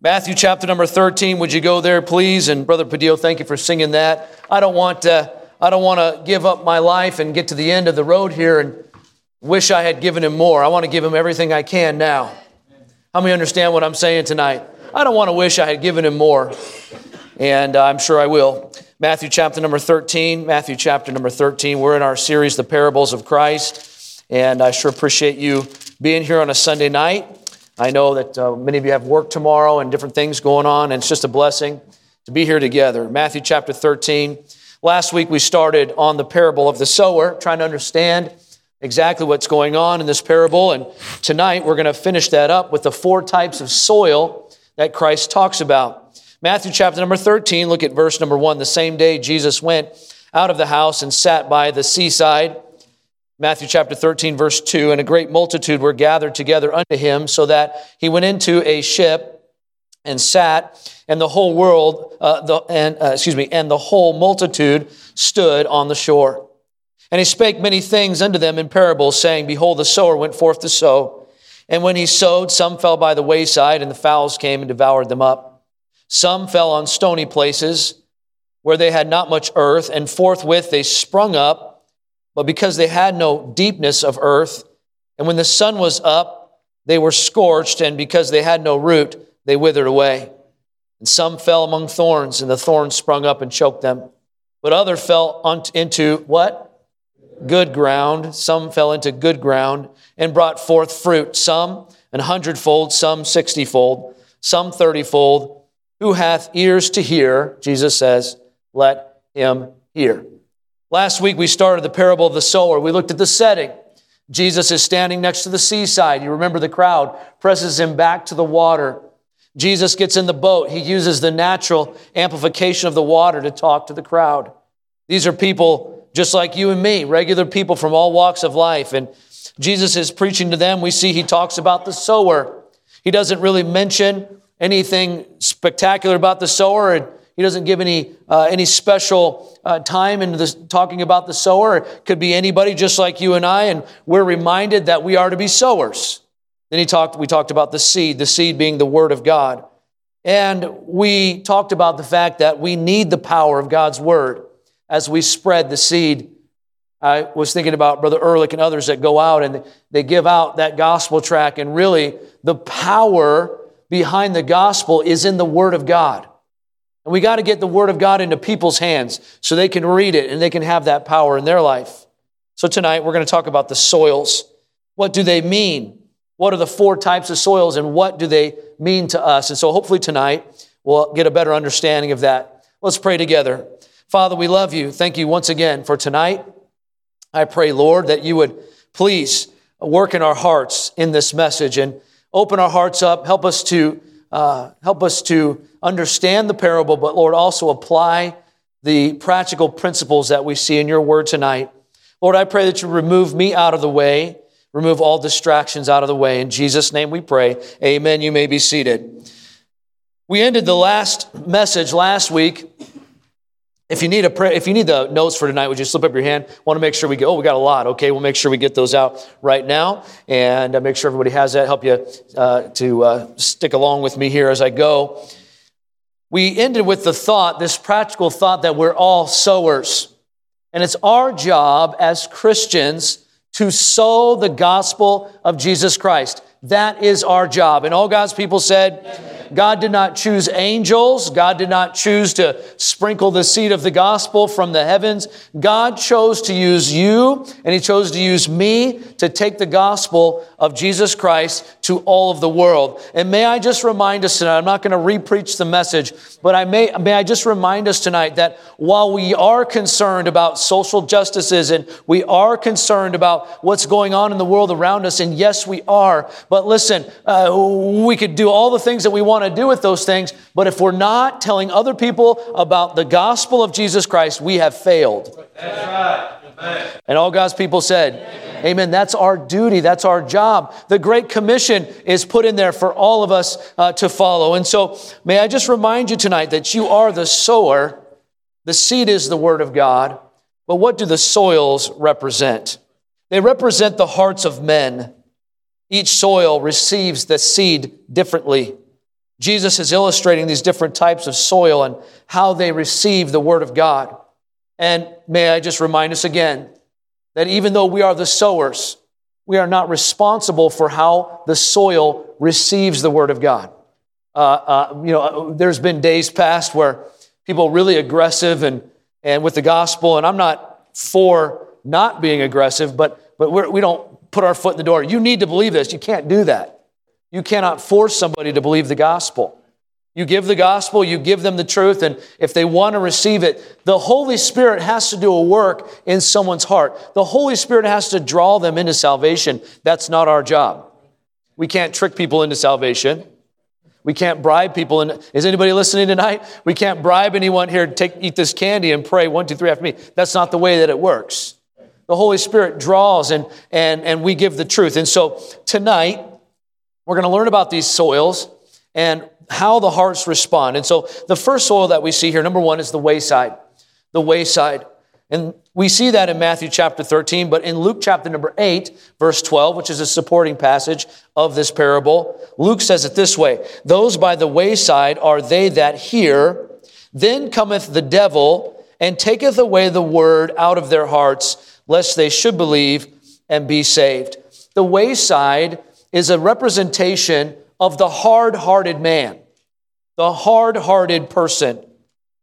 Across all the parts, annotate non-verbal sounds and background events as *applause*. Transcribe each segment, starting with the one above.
Matthew chapter number 13. Would you go there, please? And Brother Padillo, thank you for singing that. I don't want to, I don't want to give up my life and get to the end of the road here and wish I had given him more. I want to give him everything I can now. How many understand what I'm saying tonight? I don't want to wish I had given him more. And uh, I'm sure I will. Matthew chapter number 13. Matthew chapter number 13. We're in our series, The Parables of Christ. And I sure appreciate you being here on a Sunday night. I know that uh, many of you have work tomorrow and different things going on, and it's just a blessing to be here together. Matthew chapter 13. Last week we started on the parable of the sower, trying to understand exactly what's going on in this parable. And tonight we're going to finish that up with the four types of soil that Christ talks about. Matthew chapter number 13, look at verse number 1. The same day Jesus went out of the house and sat by the seaside. Matthew chapter 13, verse 2 And a great multitude were gathered together unto him, so that he went into a ship and sat, and the whole world, uh, the, and, uh, excuse me, and the whole multitude stood on the shore. And he spake many things unto them in parables, saying, Behold, the sower went forth to sow. And when he sowed, some fell by the wayside, and the fowls came and devoured them up. Some fell on stony places, where they had not much earth, and forthwith they sprung up but because they had no deepness of earth, and when the sun was up, they were scorched, and because they had no root, they withered away. And some fell among thorns, and the thorns sprung up and choked them. But other fell into what? Good ground. Some fell into good ground and brought forth fruit, some an hundredfold, some sixtyfold, some thirtyfold. Who hath ears to hear, Jesus says, let him hear. Last week we started the parable of the sower. We looked at the setting. Jesus is standing next to the seaside. You remember the crowd presses him back to the water. Jesus gets in the boat. He uses the natural amplification of the water to talk to the crowd. These are people just like you and me, regular people from all walks of life. And Jesus is preaching to them. We see he talks about the sower. He doesn't really mention anything spectacular about the sower. He doesn't give any, uh, any special uh, time in this, talking about the sower. It could be anybody just like you and I, and we're reminded that we are to be sowers. Then he talked, we talked about the seed, the seed being the word of God. And we talked about the fact that we need the power of God's word as we spread the seed. I was thinking about Brother Ehrlich and others that go out and they give out that gospel track, and really the power behind the gospel is in the word of God. And we got to get the Word of God into people's hands so they can read it and they can have that power in their life. So tonight we're going to talk about the soils. What do they mean? What are the four types of soils and what do they mean to us? And so hopefully tonight we'll get a better understanding of that. Let's pray together. Father, we love you. Thank you once again for tonight. I pray, Lord, that you would please work in our hearts in this message and open our hearts up. Help us to uh, help us to understand the parable, but Lord, also apply the practical principles that we see in your word tonight. Lord, I pray that you remove me out of the way, remove all distractions out of the way. In Jesus' name we pray. Amen. You may be seated. We ended the last message last week if you need a if you need the notes for tonight, would you slip up your hand? Want to make sure we go. Oh, we got a lot. Okay, we'll make sure we get those out right now, and uh, make sure everybody has that. Help you uh, to uh, stick along with me here as I go. We ended with the thought, this practical thought that we're all sowers, and it's our job as Christians to sow the gospel of Jesus Christ. That is our job. And all God's people said. Amen. God did not choose angels. God did not choose to sprinkle the seed of the gospel from the heavens. God chose to use you and He chose to use me to take the gospel of Jesus Christ to all of the world. And may I just remind us tonight, I'm not going to repreach the message, but I may, may I just remind us tonight that while we are concerned about social justices and we are concerned about what's going on in the world around us, and yes, we are, but listen, uh, we could do all the things that we want to do with those things, but if we're not telling other people about the gospel of Jesus Christ, we have failed. That's right. And all God's people said, Amen. Amen. That's our duty. That's our job. The Great Commission is put in there for all of us uh, to follow. And so, may I just remind you tonight that you are the sower. The seed is the Word of God. But what do the soils represent? They represent the hearts of men. Each soil receives the seed differently. Jesus is illustrating these different types of soil and how they receive the Word of God. And may I just remind us again that even though we are the sowers, we are not responsible for how the soil receives the Word of God. Uh, uh, you know, there's been days past where people really aggressive and, and with the gospel, and I'm not for not being aggressive, but, but we're, we do not put our foot in the door. You need to believe this. You can't do that. You cannot force somebody to believe the gospel. You give the gospel, you give them the truth, and if they want to receive it, the Holy Spirit has to do a work in someone's heart. The Holy Spirit has to draw them into salvation. That's not our job. We can't trick people into salvation. We can't bribe people. And is anybody listening tonight? We can't bribe anyone here to take, eat this candy and pray one, two, three after me. That's not the way that it works. The Holy Spirit draws and, and, and we give the truth. And so tonight, we're going to learn about these soils and how the hearts respond. And so the first soil that we see here, number one, is the wayside. The wayside. And we see that in Matthew chapter 13, but in Luke chapter number 8, verse 12, which is a supporting passage of this parable, Luke says it this way Those by the wayside are they that hear, then cometh the devil and taketh away the word out of their hearts, lest they should believe and be saved. The wayside is a representation of the hard hearted man, the hard hearted person.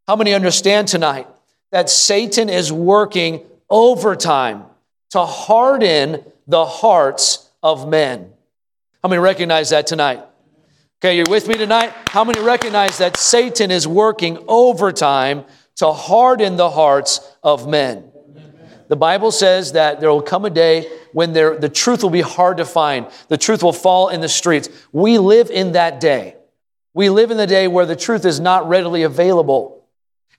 How many understand tonight that Satan is working overtime to harden the hearts of men? How many recognize that tonight? Okay, you're with me tonight? How many recognize that Satan is working overtime to harden the hearts of men? The Bible says that there will come a day when there, the truth will be hard to find. The truth will fall in the streets. We live in that day. We live in the day where the truth is not readily available.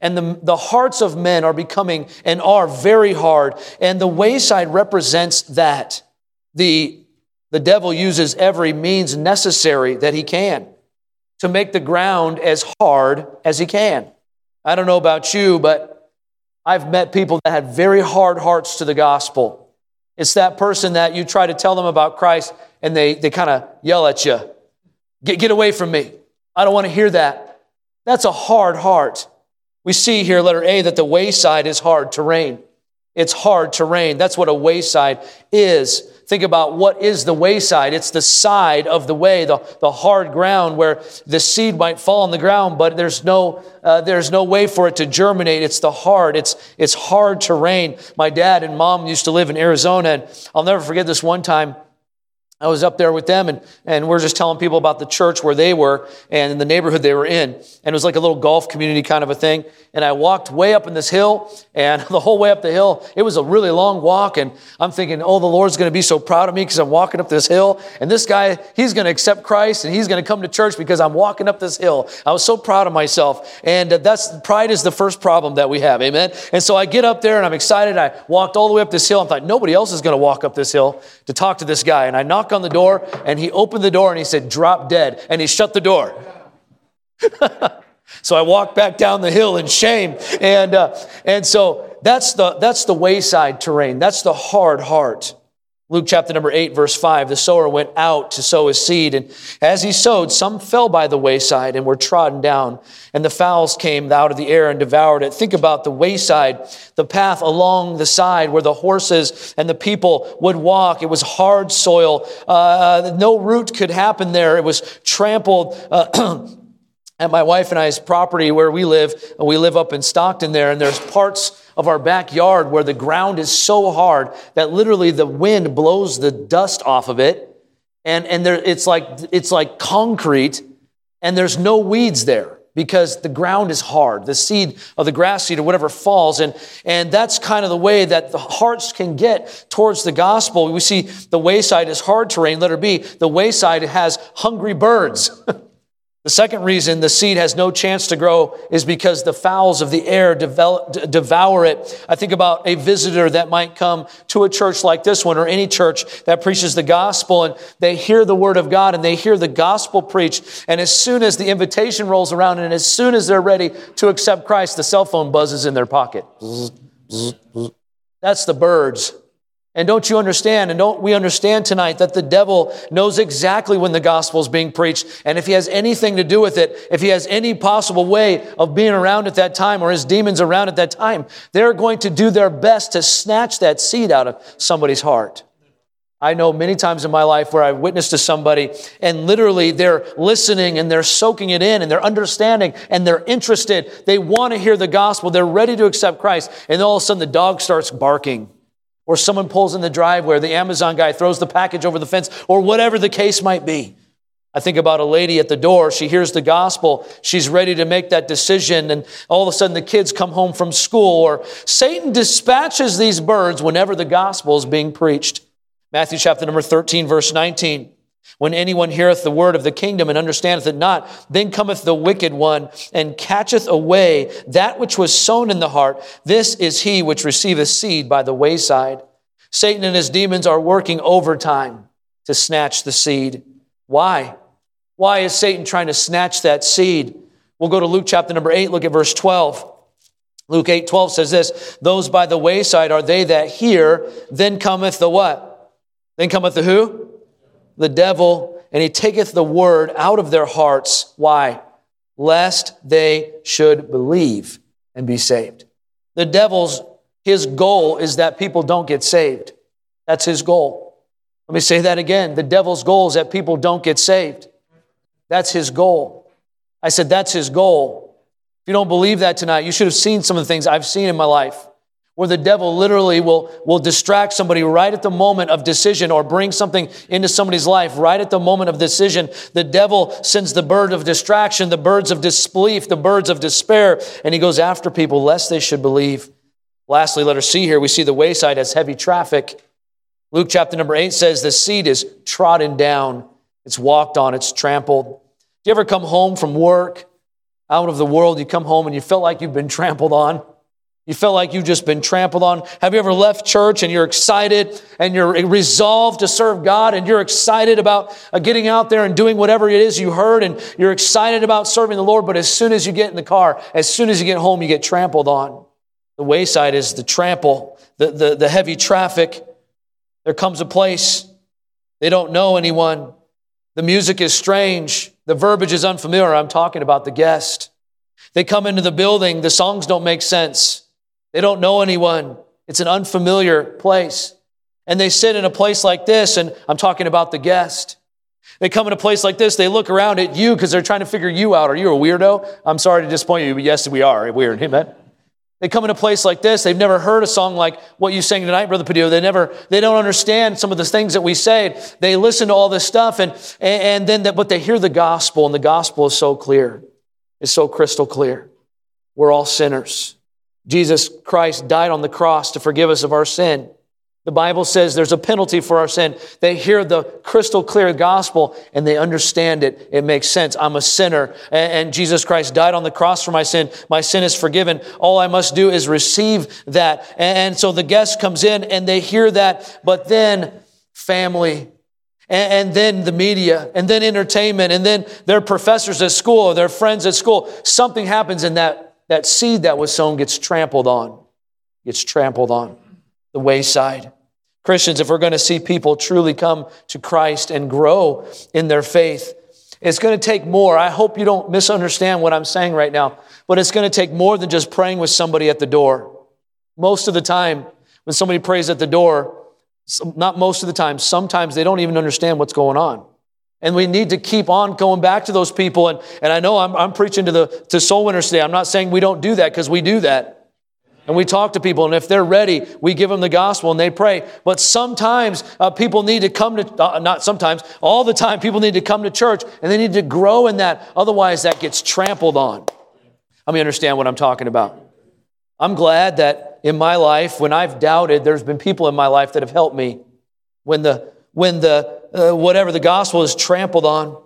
And the, the hearts of men are becoming and are very hard. And the wayside represents that. The, the devil uses every means necessary that he can to make the ground as hard as he can. I don't know about you, but I've met people that had very hard hearts to the gospel. It's that person that you try to tell them about Christ and they, they kind of yell at you. Get, get away from me. I don't want to hear that. That's a hard heart. We see here, letter A, that the wayside is hard terrain. It's hard terrain. That's what a wayside is. Think about what is the wayside. It's the side of the way, the, the hard ground where the seed might fall on the ground, but there's no, uh, there's no way for it to germinate. It's the hard. It's, it's hard terrain. My dad and mom used to live in Arizona, and I'll never forget this one time. I was up there with them and, and we're just telling people about the church where they were and the neighborhood they were in. And it was like a little golf community kind of a thing. And I walked way up in this hill and *laughs* the whole way up the hill, it was a really long walk. And I'm thinking, oh, the Lord's going to be so proud of me because I'm walking up this hill. And this guy, he's going to accept Christ and he's going to come to church because I'm walking up this hill. I was so proud of myself. And uh, that's pride is the first problem that we have. Amen. And so I get up there and I'm excited. I walked all the way up this hill. I thought nobody else is going to walk up this hill to talk to this guy. And I knock on the door and he opened the door and he said, drop dead. And he shut the door. *laughs* so I walked back down the hill in shame. And, uh, and so that's the, that's the wayside terrain. That's the hard heart. Luke chapter number 8, verse 5 the sower went out to sow his seed, and as he sowed, some fell by the wayside and were trodden down, and the fowls came out of the air and devoured it. Think about the wayside, the path along the side where the horses and the people would walk. It was hard soil, uh, no root could happen there, it was trampled. Uh, *clears throat* at my wife and I's property where we live, we live up in Stockton there, and there's parts of our backyard where the ground is so hard that literally the wind blows the dust off of it. And, and there, it's, like, it's like concrete, and there's no weeds there because the ground is hard. The seed of the grass seed or whatever falls. And, and that's kind of the way that the hearts can get towards the gospel. We see the wayside is hard terrain. Letter be. the wayside has hungry birds. *laughs* The second reason the seed has no chance to grow is because the fowls of the air develop, devour it. I think about a visitor that might come to a church like this one or any church that preaches the gospel and they hear the word of God and they hear the gospel preached. And as soon as the invitation rolls around and as soon as they're ready to accept Christ, the cell phone buzzes in their pocket. That's the birds And don't you understand? And don't we understand tonight that the devil knows exactly when the gospel is being preached? And if he has anything to do with it, if he has any possible way of being around at that time or his demons around at that time, they're going to do their best to snatch that seed out of somebody's heart. I know many times in my life where I've witnessed to somebody and literally they're listening and they're soaking it in and they're understanding and they're interested. They want to hear the gospel. They're ready to accept Christ. And all of a sudden the dog starts barking or someone pulls in the driveway, or the Amazon guy throws the package over the fence, or whatever the case might be. I think about a lady at the door. She hears the gospel. She's ready to make that decision. And all of a sudden, the kids come home from school. Or Satan dispatches these birds whenever the gospel is being preached. Matthew chapter number 13, verse 19. When anyone heareth the word of the kingdom and understandeth it not, then cometh the wicked one and catcheth away that which was sown in the heart. This is he which receiveth seed by the wayside. Satan and his demons are working overtime to snatch the seed. Why? Why is Satan trying to snatch that seed? We'll go to Luke chapter number 8, look at verse 12. Luke 8, 12 says this, those by the wayside are they that hear, then cometh the what? Then cometh the who? The devil, and he taketh the word out of their hearts. Why? Lest they should believe and be saved. The devil's, his goal is that people don't get saved. That's his goal. Let me say that again. The devil's goal is that people don't get saved. That's his goal. I said, that's his goal. If you don't believe that tonight, you should have seen some of the things I've seen in my life where the devil literally will, will distract somebody right at the moment of decision or bring something into somebody's life right at the moment of decision. The devil sends the bird of distraction, the birds of disbelief, the birds of despair, and he goes after people lest they should believe. Lastly, let us see here, we see the wayside has heavy traffic. Luke chapter number eight says the seed is trodden down, it's walked on, it's trampled. Do you ever come home from work, out of the world, you come home and you feel like you've been *laughs* trampled on? You feel like you've just been trampled on. Have you ever left church and you're excited and you're resolved to serve God and you're excited about uh, getting out there and doing whatever it is you heard and you're excited about serving the Lord, but as soon as you get in the car, as soon as you get home, you get trampled on. The wayside is the trample, the, the, the heavy traffic. There comes a place they don't know anyone. The music is strange. The verbiage is unfamiliar. I'm talking about the guest. They come into the building. The songs don't make sense. They don't know anyone. It's an unfamiliar place. And they sit in a place like this, and I'm talking about the guest. They come in a place like this, they look around at you because they're trying to figure you out. Are you a weirdo? I'm sorry to disappoint you, but yes, we are weird. Amen. They come in a place like this, they've never heard a song like what you sang tonight, Brother Padillo. They never, they don't understand some of the things that we say. They listen to all this stuff and, and then, that, but they hear the gospel, and the gospel is so clear. It's so crystal clear. We're all sinners. Jesus Christ died on the cross to forgive us of our sin. The Bible says there's a penalty for our sin. They hear the crystal clear gospel and they understand it. It makes sense. I'm a sinner and Jesus Christ died on the cross for my sin. My sin is forgiven. All I must do is receive that. And so the guest comes in and they hear that, but then family, and, then the media, and then entertainment, and then their professors at school or their friends at school. Something happens in that that seed that was sown gets trampled on, gets trampled on the wayside. Christians, if we're going to see people truly come to Christ and grow in their faith, it's going to take more. I hope you don't misunderstand what I'm saying right now, but it's going to take more than just praying with somebody at the door. Most of the time, when somebody prays at the door, not most of the time, sometimes they don't even understand what's going on. And we need to keep on going back to those people. And, and I know I'm, I'm preaching to the to soul winners today. I'm not saying we don't do that because we do that. And we talk to people, and if they're ready, we give them the gospel and they pray. But sometimes uh, people need to come to, uh, not sometimes, all the time, people need to come to church and they need to grow in that. Otherwise, that gets trampled on. Let me understand what I'm talking about. I'm glad that in my life, when I've doubted, there's been people in my life that have helped me. When the, when the, uh, whatever the gospel is trampled on.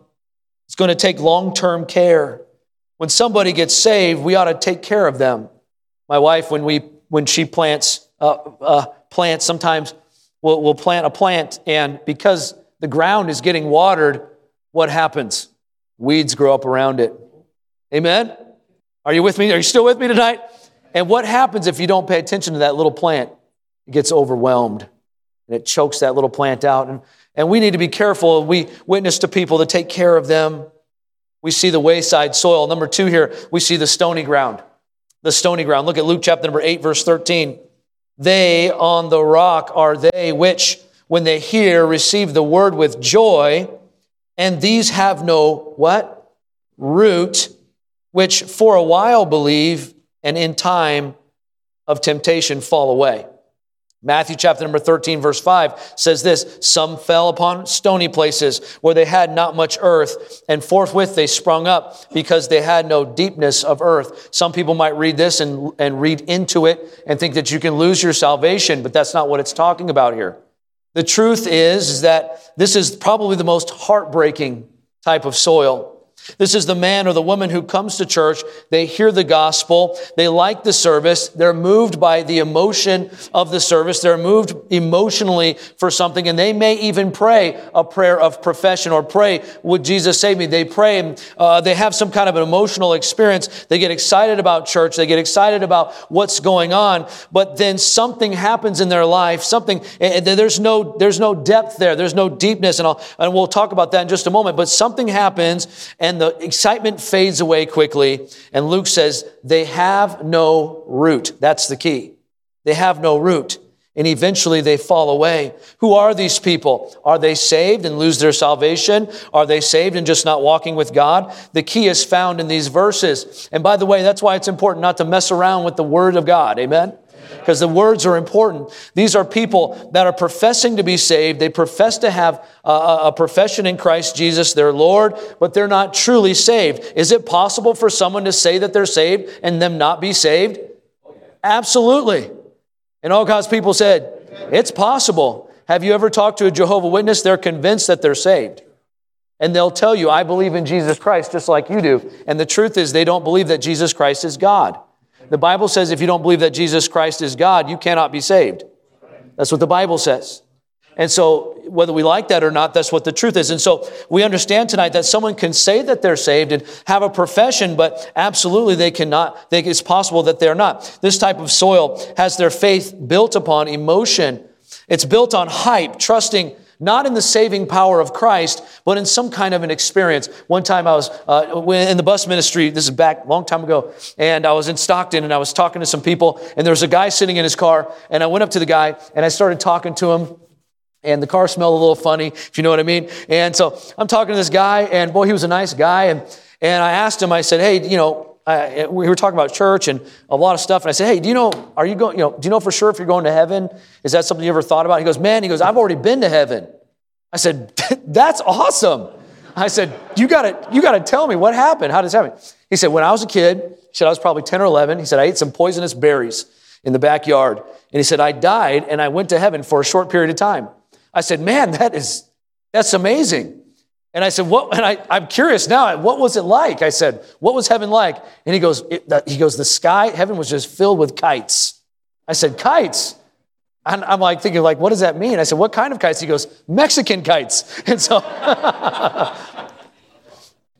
It's going to take long term care. When somebody gets saved, we ought to take care of them. My wife, when, we, when she plants uh, uh, plants, sometimes we'll, we'll plant a plant, and because the ground is getting watered, what happens? Weeds grow up around it. Amen? Are you with me? Are you still with me tonight? And what happens if you don't pay attention to that little plant? It gets overwhelmed and it chokes that little plant out. And, and we need to be careful. We witness to people to take care of them. We see the wayside soil. Number two here, we see the stony ground. The stony ground. Look at Luke chapter number 8, verse 13. They on the rock are they which, when they hear, receive the word with joy, and these have no what? Root, which for a while believe, and in time of temptation fall away. Matthew chapter number 13, verse 5 says this Some fell upon stony places where they had not much earth, and forthwith they sprung up because they had no deepness of earth. Some people might read this and, and read into it and think that you can lose your salvation, but that's not what it's talking about here. The truth is, is that this is probably the most heartbreaking type of soil. This is the man or the woman who comes to church. They hear the gospel. They like the service. They're moved by the emotion of the service. They're moved emotionally for something, and they may even pray a prayer of profession or pray, Would Jesus save me? They pray. Uh, they have some kind of an emotional experience. They get excited about church. They get excited about what's going on, but then something happens in their life. Something, there's no, there's no depth there. There's no deepness, and, I'll, and we'll talk about that in just a moment, but something happens, and the excitement fades away quickly. And Luke says, they have no root. That's the key. They have no root. And eventually they fall away. Who are these people? Are they saved and lose their salvation? Are they saved and just not walking with God? The key is found in these verses. And by the way, that's why it's important not to mess around with the Word of God. Amen? Because the words are important. These are people that are professing to be saved. They profess to have a, a, profession in Christ Jesus, their Lord, but they're not truly saved. Is it possible for someone to say that they're saved and them not be saved? Absolutely. And all God's people said, It's possible. Have you ever talked to a Jehovah Witness? They're convinced that they're saved. And they'll tell you, I believe in Jesus Christ just like you do. And the truth is, they don't believe that Jesus Christ is God. The Bible says if you don't believe that Jesus Christ is God, you cannot be saved. That's what the Bible says. And so, whether we like that or not, that's what the truth is. And so, we understand tonight that someone can say that they're saved and have a profession, but absolutely they cannot. They, it's possible that they're not. This type of soil has their faith built upon emotion. It's built on hype, trusting not in the saving power of Christ, but in some kind of an experience. One time I was uh, in the bus ministry, this is back a long time ago, and I was in Stockton and I was talking to some people, and there was a guy sitting in his car, and I went up to the guy and I started talking to him. And the car smelled a little funny, if you know what I mean. And so I'm talking to this guy, and boy, he was a nice guy. And, and I asked him, I said, hey, you know, We were talking about church and a lot of stuff. And I said, Hey, do you know, are you going, you know, do you know for sure if you're going to heaven? Is that something you ever thought about? He goes, Man, he goes, I've already been to heaven. I said, *laughs* That's awesome. I said, You gotta, you gotta tell me what happened. How did this happen? He said, When I was a kid, he said, I was probably 10 or 11. He said, I ate some poisonous berries in the backyard. And he said, I died and I went to heaven for a short period of time. I said, Man, that is, that's amazing. And I said, what, and I, I'm curious now, what was it like? I said, what was heaven like? And he goes, the, he goes, the sky, heaven was just filled with kites. I said, kites? And I'm like thinking, like, what does that mean? I said, what kind of kites? He goes, Mexican kites. *laughs* And so *laughs*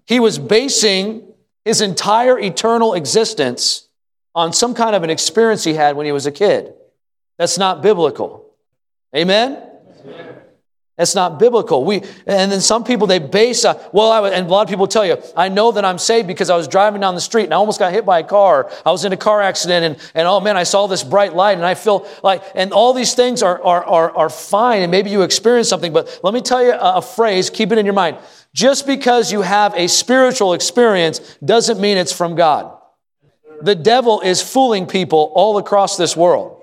he was basing his entire eternal existence on some kind of an experience he had when he was a kid. That's not biblical. Amen. That's not biblical. We, and then some people, they base, uh, well, I, and a lot of people tell you, I know that I'm saved because I was driving down the street and I almost got hit by a car. I was in a car accident and, and oh man, I saw this bright light and I feel like, and all these things are, are, are, are fine and maybe you experience something, but let me tell you a, a phrase, keep it in your mind. Just because you have a spiritual experience doesn't mean it's from God. The devil is fooling people all across this world.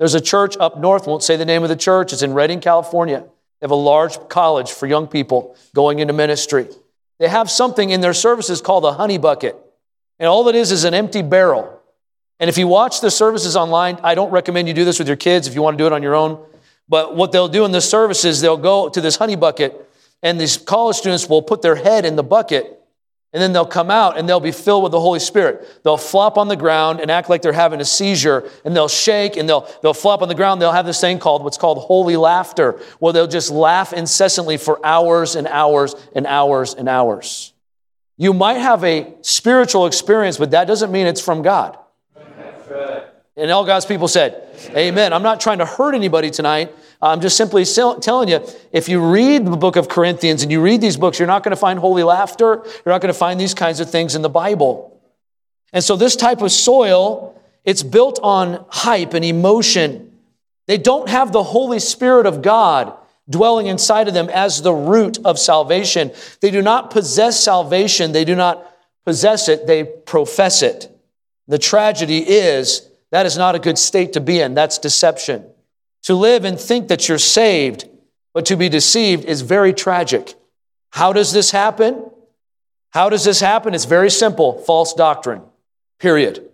There's a church up north, won't say the name of the church, it's in Redding, California. They have a large college for young people going into ministry. They have something in their services called a honey bucket. And all it is is an empty barrel. And if you watch the services online, I don't recommend you do this with your kids if you want to do it on your own. But what they'll do in the services, they'll go to this honey bucket, and these college students will put their head in the bucket and then they'll come out and they'll be filled with the Holy Spirit. They'll flop on the ground and act like they're having a seizure and they'll shake and they'll, they'll flop on the ground. They'll have this thing called what's called holy laughter, where they'll just laugh incessantly for hours and hours and hours and hours. You might have a spiritual experience, but that doesn't mean it's from God. And all God's people said, Amen. I'm not trying to hurt anybody tonight. I'm just simply telling you if you read the book of Corinthians and you read these books, you're not going to find holy laughter. You're not going to find these kinds of things in the Bible. And so, this type of soil, it's built on hype and emotion. They don't have the Holy Spirit of God dwelling inside of them as the root of salvation. They do not possess salvation, they do not possess it, they profess it. The tragedy is that is not a good state to be in. That's deception. To live and think that you're saved, but to be deceived is very tragic. How does this happen? How does this happen? It's very simple false doctrine, period.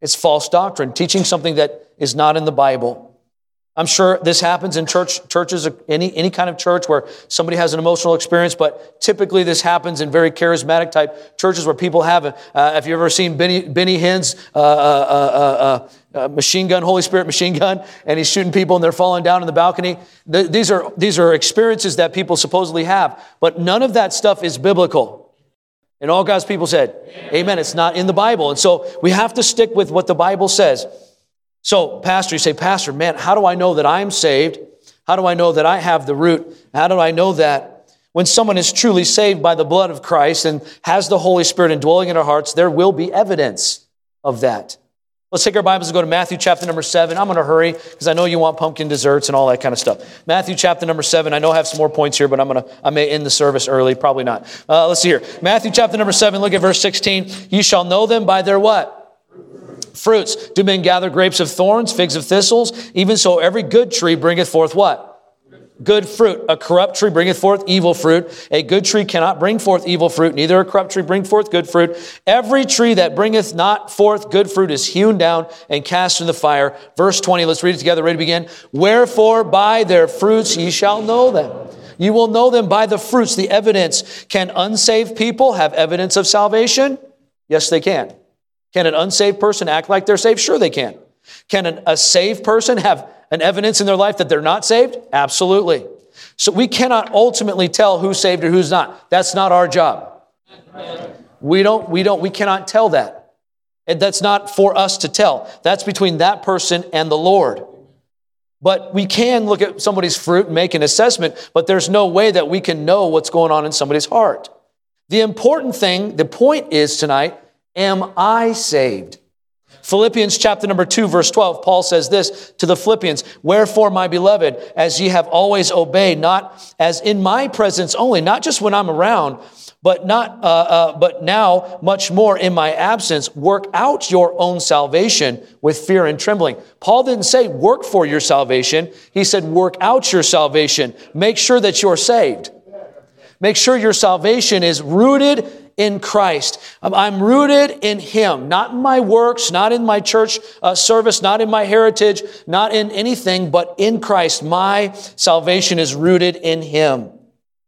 It's false doctrine, teaching something that is not in the Bible. I'm sure this happens in church, churches, any, any kind of church where somebody has an emotional experience, but typically this happens in very charismatic type churches where people have, uh, if you've ever seen Benny, Benny Hinn's uh, uh, uh, uh, machine gun, Holy Spirit machine gun, and he's shooting people and they're falling down in the balcony. The, these, are, these are experiences that people supposedly have, but none of that stuff is biblical. And all God's people said, Amen. Amen. It's not in the Bible. And so we have to stick with what the Bible says. So, Pastor, you say, Pastor, man, how do I know that I'm saved? How do I know that I have the root? How do I know that when someone is truly saved by the blood of Christ and has the Holy Spirit indwelling in our hearts, there will be evidence of that. Let's take our Bibles and go to Matthew chapter number seven. I'm going to hurry because I know you want pumpkin desserts and all that kind of stuff. Matthew chapter number seven. I know I have some more points here, but I'm going to, I may end the service early. Probably not. Uh, let's see here. Matthew chapter number seven. Look at verse 16. You shall know them by their what? Fruits. Do men gather grapes of thorns, figs of thistles? Even so, every good tree bringeth forth what? Good fruit. A corrupt tree bringeth forth evil fruit. A good tree cannot bring forth evil fruit, neither a corrupt tree bring forth good fruit. Every tree that bringeth not forth good fruit is hewn down and cast in the fire. Verse 20, let's read it together. Ready to begin? Wherefore by their fruits ye shall know them. You will know them by the fruits, the evidence. Can unsaved people have evidence of salvation? Yes, they can. Can an unsaved person act like they're saved? Sure, they can. Can an, a saved person have an evidence in their life that they're not saved? Absolutely. So we cannot ultimately tell who's saved or who's not. That's not our job. We don't, we don't, we cannot tell that. And that's not for us to tell. That's between that person and the Lord. But we can look at somebody's fruit and make an assessment, but there's no way that we can know what's going on in somebody's heart. The important thing, the point is tonight, am I saved? Philippians chapter number 2 verse 12 Paul says this to the Philippians wherefore my beloved as ye have always obeyed not as in my presence only not just when I'm around but not uh, uh, but now much more in my absence work out your own salvation with fear and trembling. Paul didn't say work for your salvation. He said work out your salvation. Make sure that you're saved. Make sure your salvation is rooted in Christ. Um, I'm rooted in Him, not in my works, not in my church uh, service, not in my heritage, not in anything, but in Christ. My salvation is rooted in Him.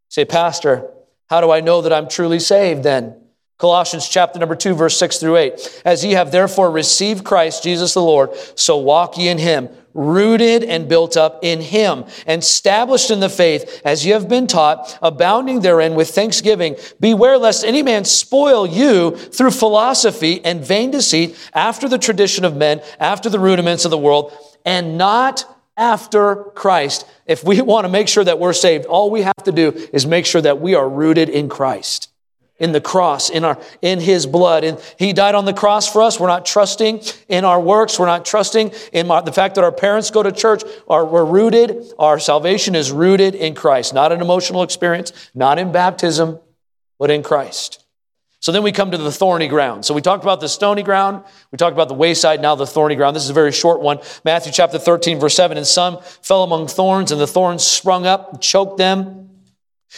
Say, Pastor, how do I know that I'm truly saved then? Colossians chapter number 2 verse 6 through 8. As ye have therefore received Christ Jesus the Lord, so walk ye in him, rooted and built up in him, and established in the faith as ye have been taught, abounding therein with thanksgiving. Beware lest any man spoil you through philosophy and vain deceit, after the tradition of men, after the rudiments of the world, and not after Christ. If we *laughs* want to make sure that we're saved, all we have to do is make sure that we are rooted in Christ in the cross, in our, in his blood. And he died on the cross for us. We're not trusting in our works. We're not trusting in the fact that our parents go to church. Our, we're rooted. Our salvation is rooted in Christ, not an emotional experience, not in baptism, but in Christ. So then we come to the thorny ground. So we talked about the stony ground. We talked about the wayside, now the thorny ground. This is a very short one. Matthew chapter 13, verse 7. And some fell among thorns, and the thorns sprung up and choked them.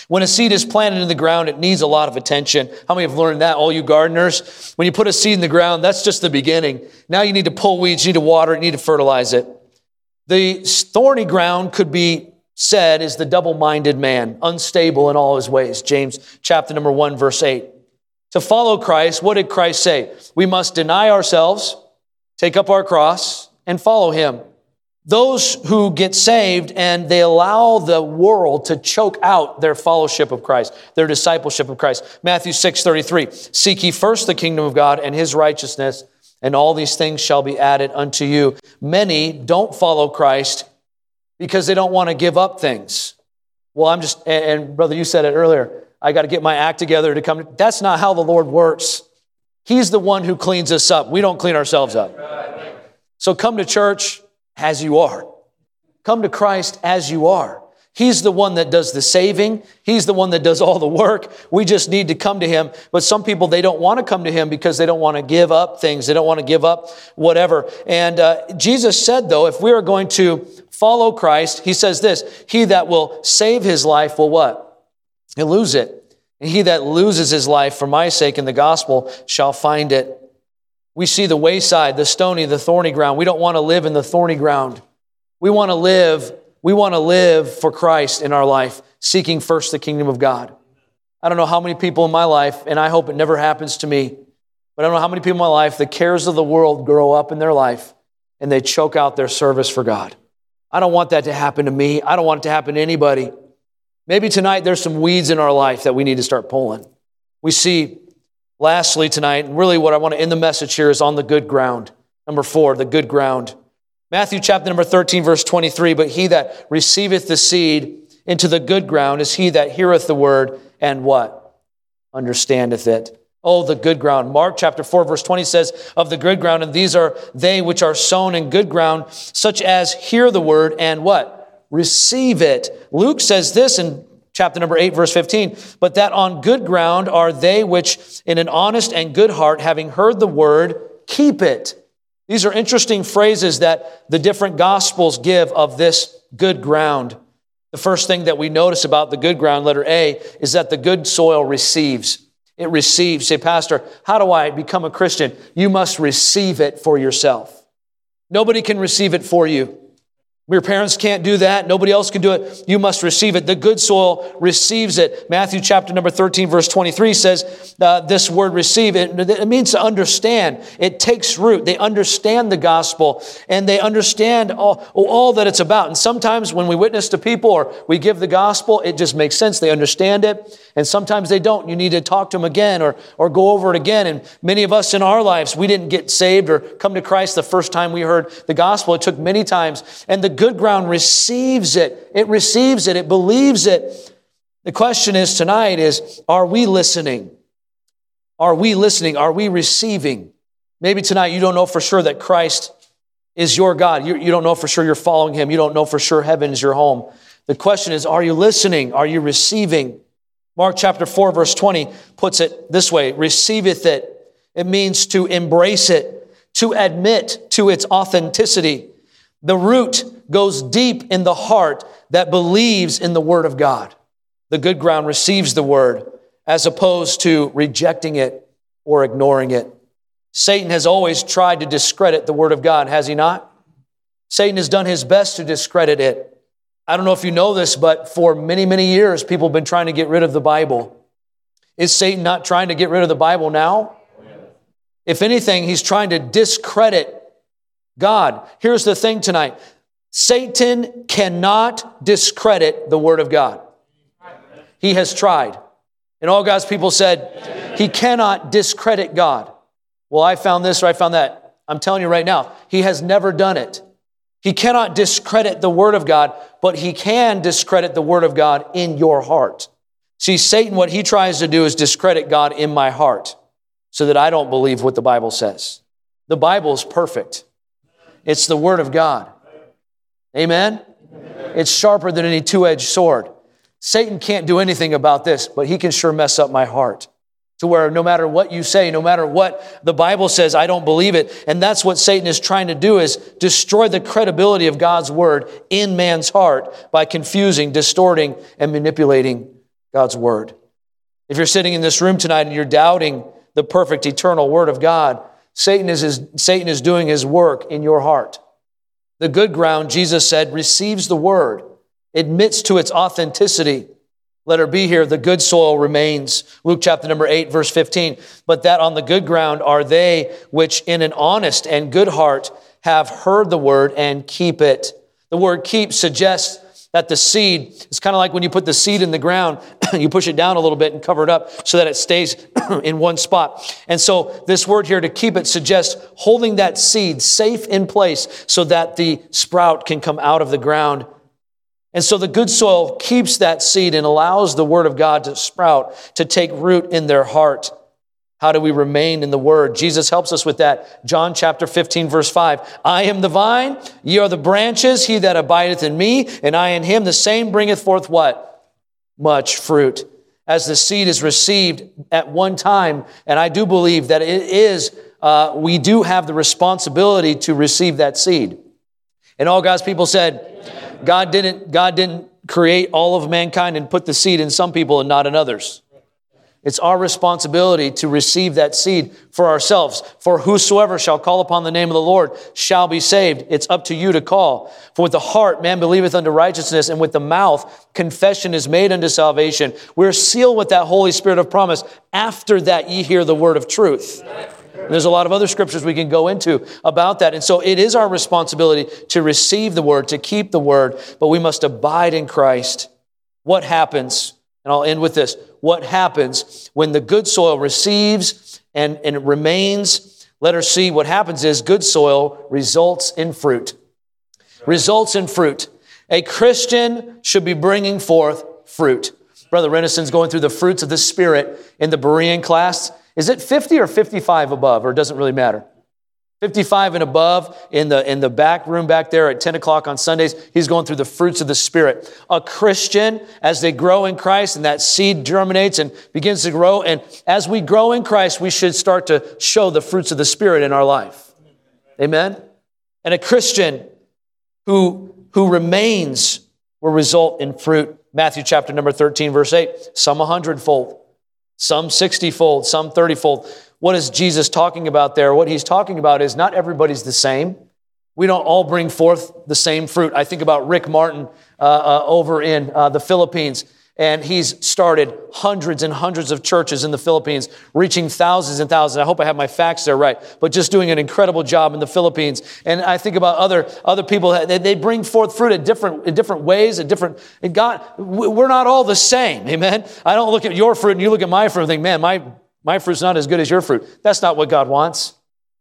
When a seed is planted in the ground, it needs a lot of attention. How many have learned that, all you gardeners? When you put a seed in the ground, that's just the beginning. Now you need to pull weeds, you need to water it, you need to fertilize it. The thorny ground could be said is the double minded man, unstable in all his ways. James chapter number 1, verse 8. To follow Christ, what did Christ say? We must deny ourselves, take up our cross, and follow him those who get saved and they allow the world to choke out their fellowship of Christ, their discipleship of Christ. Matthew 6 33. Seek ye first the kingdom of God and his righteousness, and all these things shall be added unto you. Many don't follow Christ because they don't want to give up things. Well, I'm just, and, brother, you said it earlier. I got to get my act together to come. That's not how the Lord works. He's the one who cleans us up. We don't clean ourselves up. So come to church as you are. Come to Christ as you are. He's the one that does the saving. He's the one that does all the work. We just need to come to Him. But some people, they don't want to come to Him because they don't want to give up things. They don't want to give up whatever. And uh, Jesus said, though, if we are going to follow Christ, He says this He that will save his life will what? He'll lose it. And he that loses his life for my sake in the gospel shall find it. We see the wayside, the stony, the thorny ground. We don't want to live in the thorny ground. We want to live we want to live for Christ in our life, seeking first the kingdom of God. I don't know how many people in my life, and I hope it never happens to me, but I don't know how many people in my life, the cares of the world grow up in their life and they choke out their service for God. I don't want that to happen to me. I don't want it to happen to anybody. Maybe tonight there's some weeds in our life that we need to start pulling. We see, lastly, tonight, really what I want to end the message here is on the good ground. Number four, the good ground. Matthew chapter number 13, verse 23 But he that receiveth the seed into the good ground is he that heareth the word and what? Understandeth it. Oh, the good ground. Mark chapter 4, verse 20 says, Of the good ground, and these are they which are sown in good ground, such as hear the word and what? Receive it. Luke says this in chapter number 8, verse 15, But that on good ground are they which in an honest and good heart, having heard the word, keep it. These are interesting phrases that the different gospels give of this good ground. The first thing that we notice about the good ground, letter A, is that the good soil receives. It receives. Say, Pastor, how do I become a Christian? You must receive it for yourself. Nobody can receive it for you. Your parents can't do that. Nobody else can do it. You must receive it. The good soil receives it. Matthew chapter number 13, verse 23 says uh, this word receive. It, it means to understand. It takes root. They understand the gospel and they understand all, all that it's about. And sometimes when we witness to people or we give the gospel, it just makes sense. They understand it. And sometimes they don't. You need to talk to them again or, or go over it again. And many of us in our lives, we didn't get saved or come to Christ the first time we heard the gospel. It took many times. And the good ground receives it. It receives it. It believes it. The question is tonight is, are we listening? Are we listening? Are we receiving? Maybe tonight you don't know for sure that Christ is your God. You, you don't know for sure you're following him. You don't know for sure heaven is your home. The question is, are you listening? Are you receiving? Mark chapter 4, verse 20 puts it this way receiveth it. It means to embrace it, to admit to its authenticity. The root goes deep in the heart that believes in the Word of God. The good ground receives the Word as opposed to rejecting it or ignoring it. Satan has always tried to discredit the Word of God, has he not? Satan has done his best to discredit it. I don't know if you know this, but for many, many years, people have been trying to get rid of the Bible. Is Satan not trying to get rid of the Bible now? If anything, he's trying to discredit God. Here's the thing tonight Satan cannot discredit the Word of God. He has tried. And all God's people said, He cannot discredit God. Well, I found this or I found that. I'm telling you right now, He has never done it. He cannot discredit the Word of God, but He can discredit the Word of God in your heart. See, Satan, what he tries to do is discredit God in my heart so that I don't believe what the Bible says. The Bible is perfect. It's the Word of God. Amen? Amen? It's sharper than any two edged sword. Satan can't do anything about this, but he can sure mess up my heart to where no matter what you say, no matter what the Bible says, I don't believe it. And that's what Satan is trying to do is destroy the credibility of God's word in man's heart by confusing, distorting, and manipulating God's word. If you're sitting in this room tonight and you're doubting the perfect eternal word of God, Satan is, his, Satan is doing his work in your heart. The good ground, Jesus said, receives the word, admits to its authenticity. Let her be here. The good soil remains. Luke chapter number 8, verse 15. But that on the good ground are they which in an honest and good heart have heard the word and keep it. The word keep suggests that the seed is kind of like when you put the seed in the ground, *clears throat* you push it down a little bit and cover it up so that it stays *clears throat* in one spot. And so this word here to keep it suggests holding that seed safe in place so that the sprout can come out of the ground. And so the good soil keeps that seed and allows the word of God to sprout, to take root in their heart. How do we remain in the word? Jesus helps us with that. John chapter 15, verse 5. I am the vine, ye are the branches, he that abideth in me, and I in him, the same bringeth forth what? Much fruit. As the seed is received at one time, and I do believe that it is, uh, we do have the responsibility to receive that seed. And all God's people said, God didn't, God didn't create all of mankind and put the seed in some people and not in others. It's our responsibility to receive that seed for ourselves. For whosoever shall call upon the name of the Lord shall be saved. It's up to you to call. For with the heart man believeth unto righteousness, and with the mouth confession is made unto salvation. We're sealed with that Holy Spirit of promise after that ye hear the word of truth. And there's a lot of other scriptures we can go into about that. And so it is our responsibility to receive the word, to keep the word, but we must abide in Christ. What happens? And I'll end with this what happens when the good soil receives and, and it remains. Let her see what happens is good soil results in fruit. Results in fruit. A Christian should be bringing forth fruit. Brother Rennison's going through the fruits of the Spirit in the Berean class. Is it 50 or 55 above, or doesn't really matter? 55 and above in the, in the back room back there at 10 o'clock on Sundays. He's going through the fruits of the Spirit. A Christian, as they grow in Christ and that seed germinates and begins to grow, and as we grow in Christ, we should start to show the fruits of the Spirit in our life. Amen? And a Christian who, who remains will result in fruit. Matthew chapter number 13, verse 8. Some a hundredfold, some 60 fold, some 30 fold. What is Jesus talking about there? What he's talking about is not everybody's the same. We don't all bring forth the same fruit. I think about Rick Martin uh, uh, over in uh, the Philippines, and he's started hundreds and hundreds of churches in the Philippines, reaching thousands and thousands. I hope I have my facts there right, but just doing an incredible job in the Philippines. And I think about other other people; they, they bring forth fruit in different in different ways, at different. And God, we're not all the same. Amen. I don't look at your fruit and you look at my fruit and think, man, my my fruit's not as good as your fruit. That's not what God wants.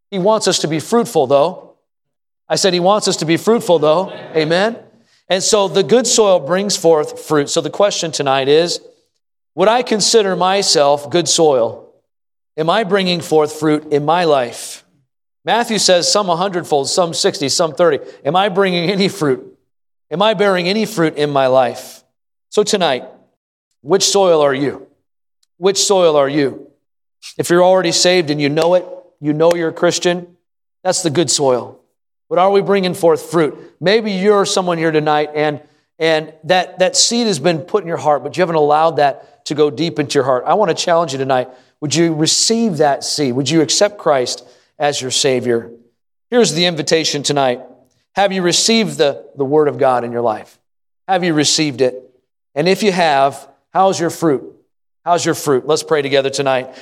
He wants us to be fruitful, though. I said He wants us to be fruitful, though. Amen. And so the good soil brings forth fruit. So the question tonight is Would I consider myself good soil? Am I bringing forth fruit in my life? Matthew says some a hundredfold, some 60, some 30. Am I bringing any fruit? Am I bearing any fruit in my life? So tonight, which soil are you? Which soil are you? If you're already saved and you know it, you know you're a Christian, that's the good soil. But are we bringing forth fruit? Maybe you're someone here tonight and, and that, that seed has been put in your heart, but you haven't allowed that to go deep into your heart. I want to challenge you tonight. Would you receive that seed? Would you accept Christ as your Savior? Here's the invitation tonight. Have you received the, the Word of God in your life? Have you received it? And if you have, how's your fruit? How's your fruit? Let's pray together tonight.